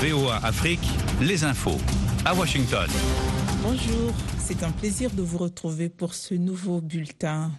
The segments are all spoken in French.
VOA Afrique, les infos à Washington. Bonjour, c'est un plaisir de vous retrouver pour ce nouveau bulletin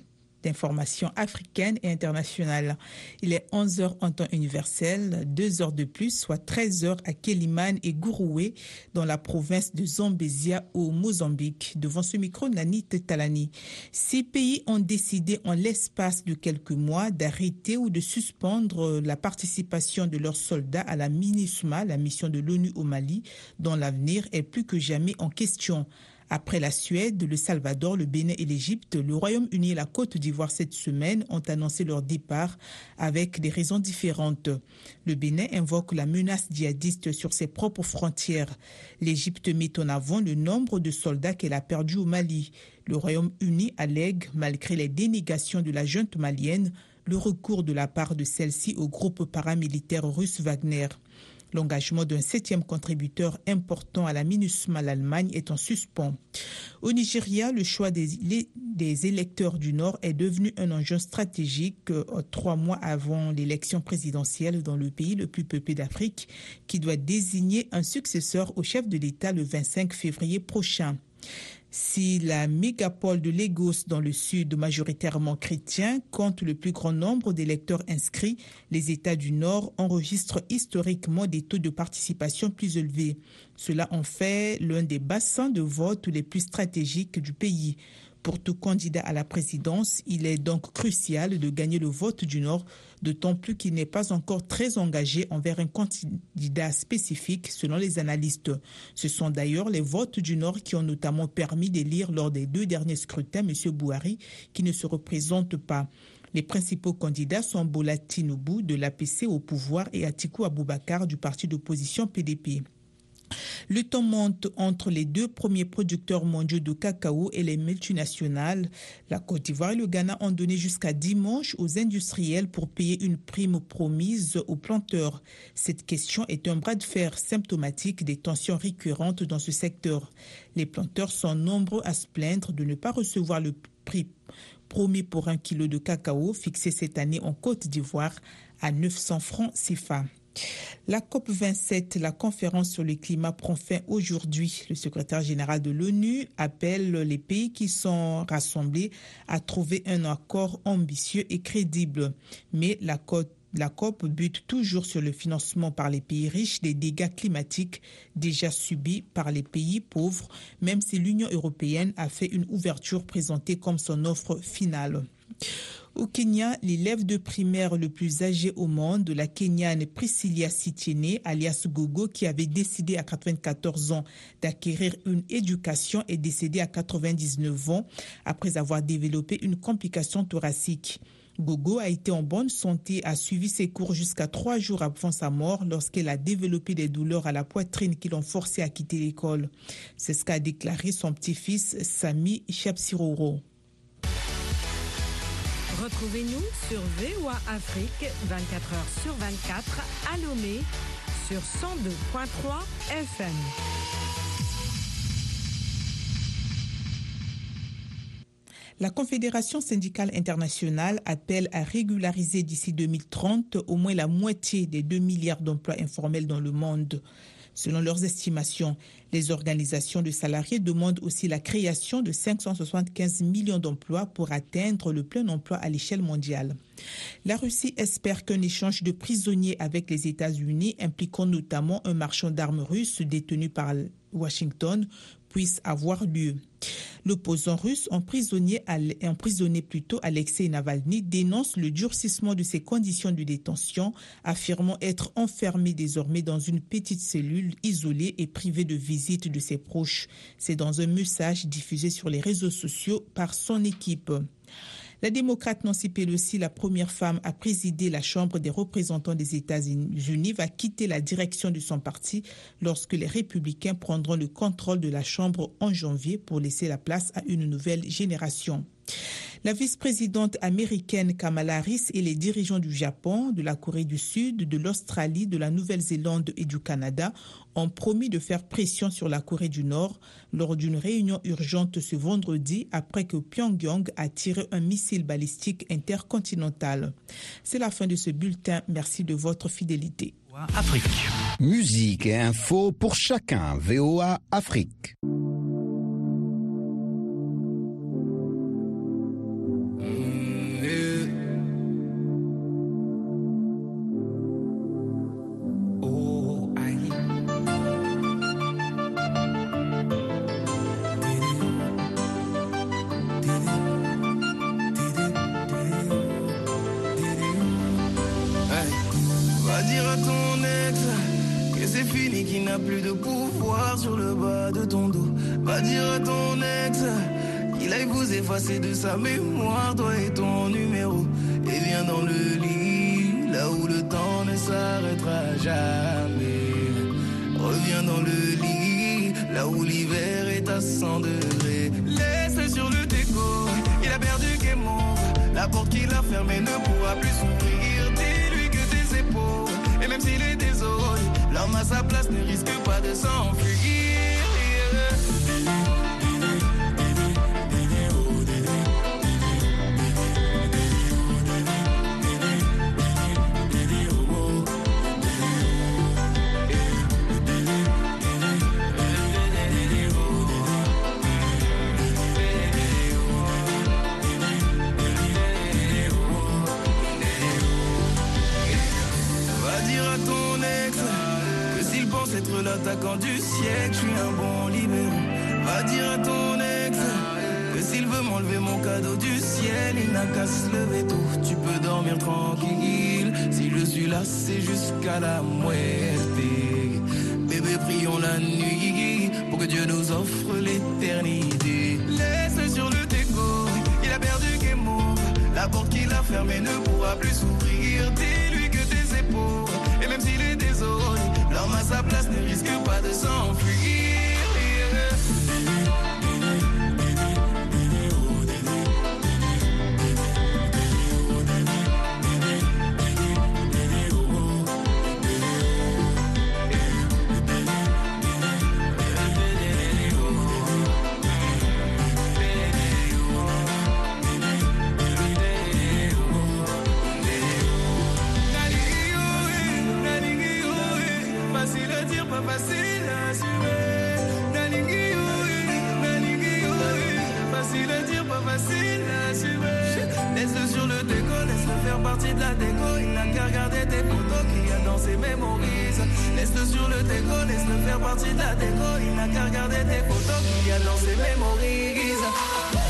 d'information africaine et internationale. Il est 11h en temps universel, 2 heures de plus, soit 13 heures à Kéliman et Gouroué, dans la province de Zambézia au Mozambique. Devant ce micro, Nani Talani. Ces pays ont décidé en l'espace de quelques mois d'arrêter ou de suspendre la participation de leurs soldats à la MINUSMA, la mission de l'ONU au Mali, dont l'avenir est plus que jamais en question. Après la Suède, le Salvador, le Bénin et l'Égypte, le Royaume-Uni et la Côte d'Ivoire cette semaine ont annoncé leur départ avec des raisons différentes. Le Bénin invoque la menace djihadiste sur ses propres frontières. L'Égypte met en avant le nombre de soldats qu'elle a perdus au Mali. Le Royaume-Uni allègue, malgré les dénégations de la junte malienne, le recours de la part de celle-ci au groupe paramilitaire russe Wagner. L'engagement d'un septième contributeur important à la MINUSMA, l'Allemagne, est en suspens. Au Nigeria, le choix des, électeurs du Nord est devenu un enjeu stratégique euh, trois mois avant l'élection présidentielle dans le pays le plus peuplé d'Afrique, qui doit désigner un successeur au chef de l'État le 25 février prochain. Si la mégapole de Lagos dans le sud, majoritairement chrétien, compte le plus grand nombre d'électeurs inscrits, les États du Nord enregistrent historiquement des taux de participation plus élevés. Cela en fait l'un des bassins de vote les plus stratégiques du pays. Pour tout candidat à la présidence, il est donc crucial de gagner le vote du Nord, d'autant plus qu'il n'est pas encore très engagé envers un candidat spécifique selon les analystes. Ce sont d'ailleurs les votes du Nord qui ont notamment permis d'élire lors des deux derniers scrutins M. Bouhari, qui ne se représente pas. Les principaux candidats sont Bola Tinubu de l'APC au pouvoir et Atiku Abubakar du parti d'opposition PDP. Le temps monte entre les deux premiers producteurs mondiaux de cacao et les multinationales. La Côte d'Ivoire et le Ghana ont donné jusqu'à dimanche aux industriels pour payer une prime promise aux planteurs. Cette question est un bras de fer symptomatique des tensions récurrentes dans ce secteur. Les planteurs sont nombreux à se plaindre de ne pas recevoir le prix promis pour un kilo de cacao fixé cette année en Côte d'Ivoire à 900 francs CFA. La COP27, la conférence sur le climat, prend fin aujourd'hui. Le secrétaire général de l'ONU appelle les pays qui sont rassemblés à trouver un accord ambitieux et crédible. Mais la COP bute toujours sur le financement par les pays riches des dégâts climatiques déjà subis par les pays pauvres, même si l'Union européenne a fait une ouverture présentée comme son offre finale. Au Kenya, l'élève de primaire le plus âgé au monde, la Kenyane Priscilla Sitiene, alias Gogo, qui avait décidé à 94 ans d'acquérir une éducation, est décédée à 99 ans après avoir développé une complication thoracique. Gogo a été en bonne santé, a suivi ses cours jusqu'à trois jours avant sa mort lorsqu'elle a développé des douleurs à la poitrine qui l'ont forcé à quitter l'école. C'est ce qu'a déclaré son petit-fils Sami Chapsiroro. Retrouvez-nous sur VOA Afrique 24 h sur 24 à Lomé sur 102.3 FM. La Confédération syndicale internationale appelle à régulariser d'ici 2030 au moins la moitié des 2 milliards d'emplois informels dans le monde. Selon leurs estimations, les organisations de salariés demandent aussi la création de 575 millions d'emplois pour atteindre le plein emploi à l'échelle mondiale. La Russie espère qu'un échange de prisonniers avec les États-Unis, impliquant notamment un marchand d'armes russe détenu par Washington, puisse avoir lieu. L'opposant russe emprisonné, plutôt Alexei Navalny dénonce le durcissement de ses conditions de détention, affirmant être enfermé désormais dans une petite cellule isolée et privée de visite de ses proches. C'est dans un message diffusé sur les réseaux sociaux par son équipe. La démocrate Nancy Pelosi, la première femme à présider la Chambre des représentants des États-Unis, va quitter la direction de son parti lorsque les républicains prendront le contrôle de la Chambre en janvier pour laisser la place à une nouvelle génération. La vice-présidente américaine Kamala Harris et les dirigeants du Japon, de la Corée du Sud, de l'Australie, de la Nouvelle-Zélande et du Canada ont promis de faire pression sur la Corée du Nord lors d'une réunion urgente ce vendredi après que Pyongyang a tiré un missile balistique intercontinental. C'est la fin de ce bulletin. Merci de votre fidélité. Afrique. Musique et info pour chacun. VOA Afrique. Plus de pouvoir sur le bas de ton dos. Va dire à ton ex qu'il aille vous effacer de sa mémoire, toi et ton numéro. Et viens dans le lit, là où le temps ne s'arrêtera jamais. Reviens dans le lit, là où l'hiver est à 100 degrés. Laisse-le sur le déco, il a perdu game over. La porte qu'il a fermée ne pourra plus s'ouvrir. Dis-lui que tes épaules, et même s'il est désolé, l'homme à sa place ne risque pas de s'enfuir. L'attaquant du siècle, je suis un bon libéraux. Va dire à ton ex que s'il veut m'enlever mon cadeau du ciel, il n'a qu'à se lever tôt. Tu peux dormir tranquille. Si je suis là, c'est jusqu'à la muerte. Bébé, prions la nuit pour que Dieu nous offre l'éternité. Laisse-le sur le déco, il a perdu game. La porte qu'il a fermée ne pourra plus s'ouvrir. Sa place ne risque pas de s'enfuir. Laisse-le faire partie de la déco. Il n'a qu'à regarder tes photos qu'il y a dans ses mémorises.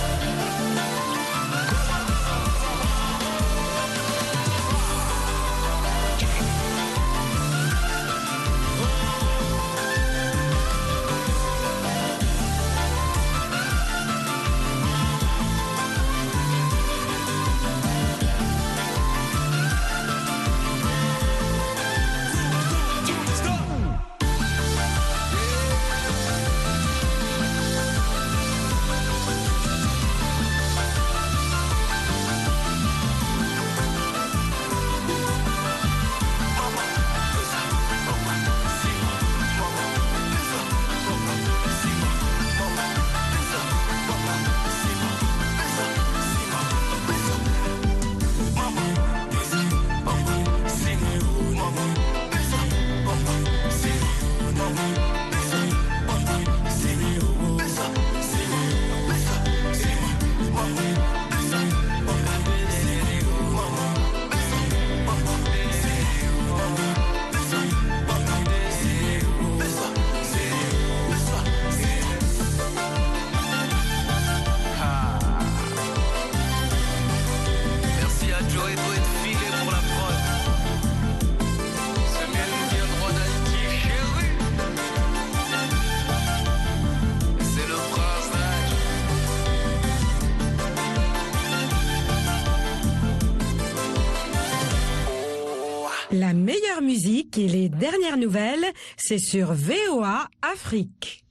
La meilleure musique et les dernières nouvelles, c'est sur VOA Afrique.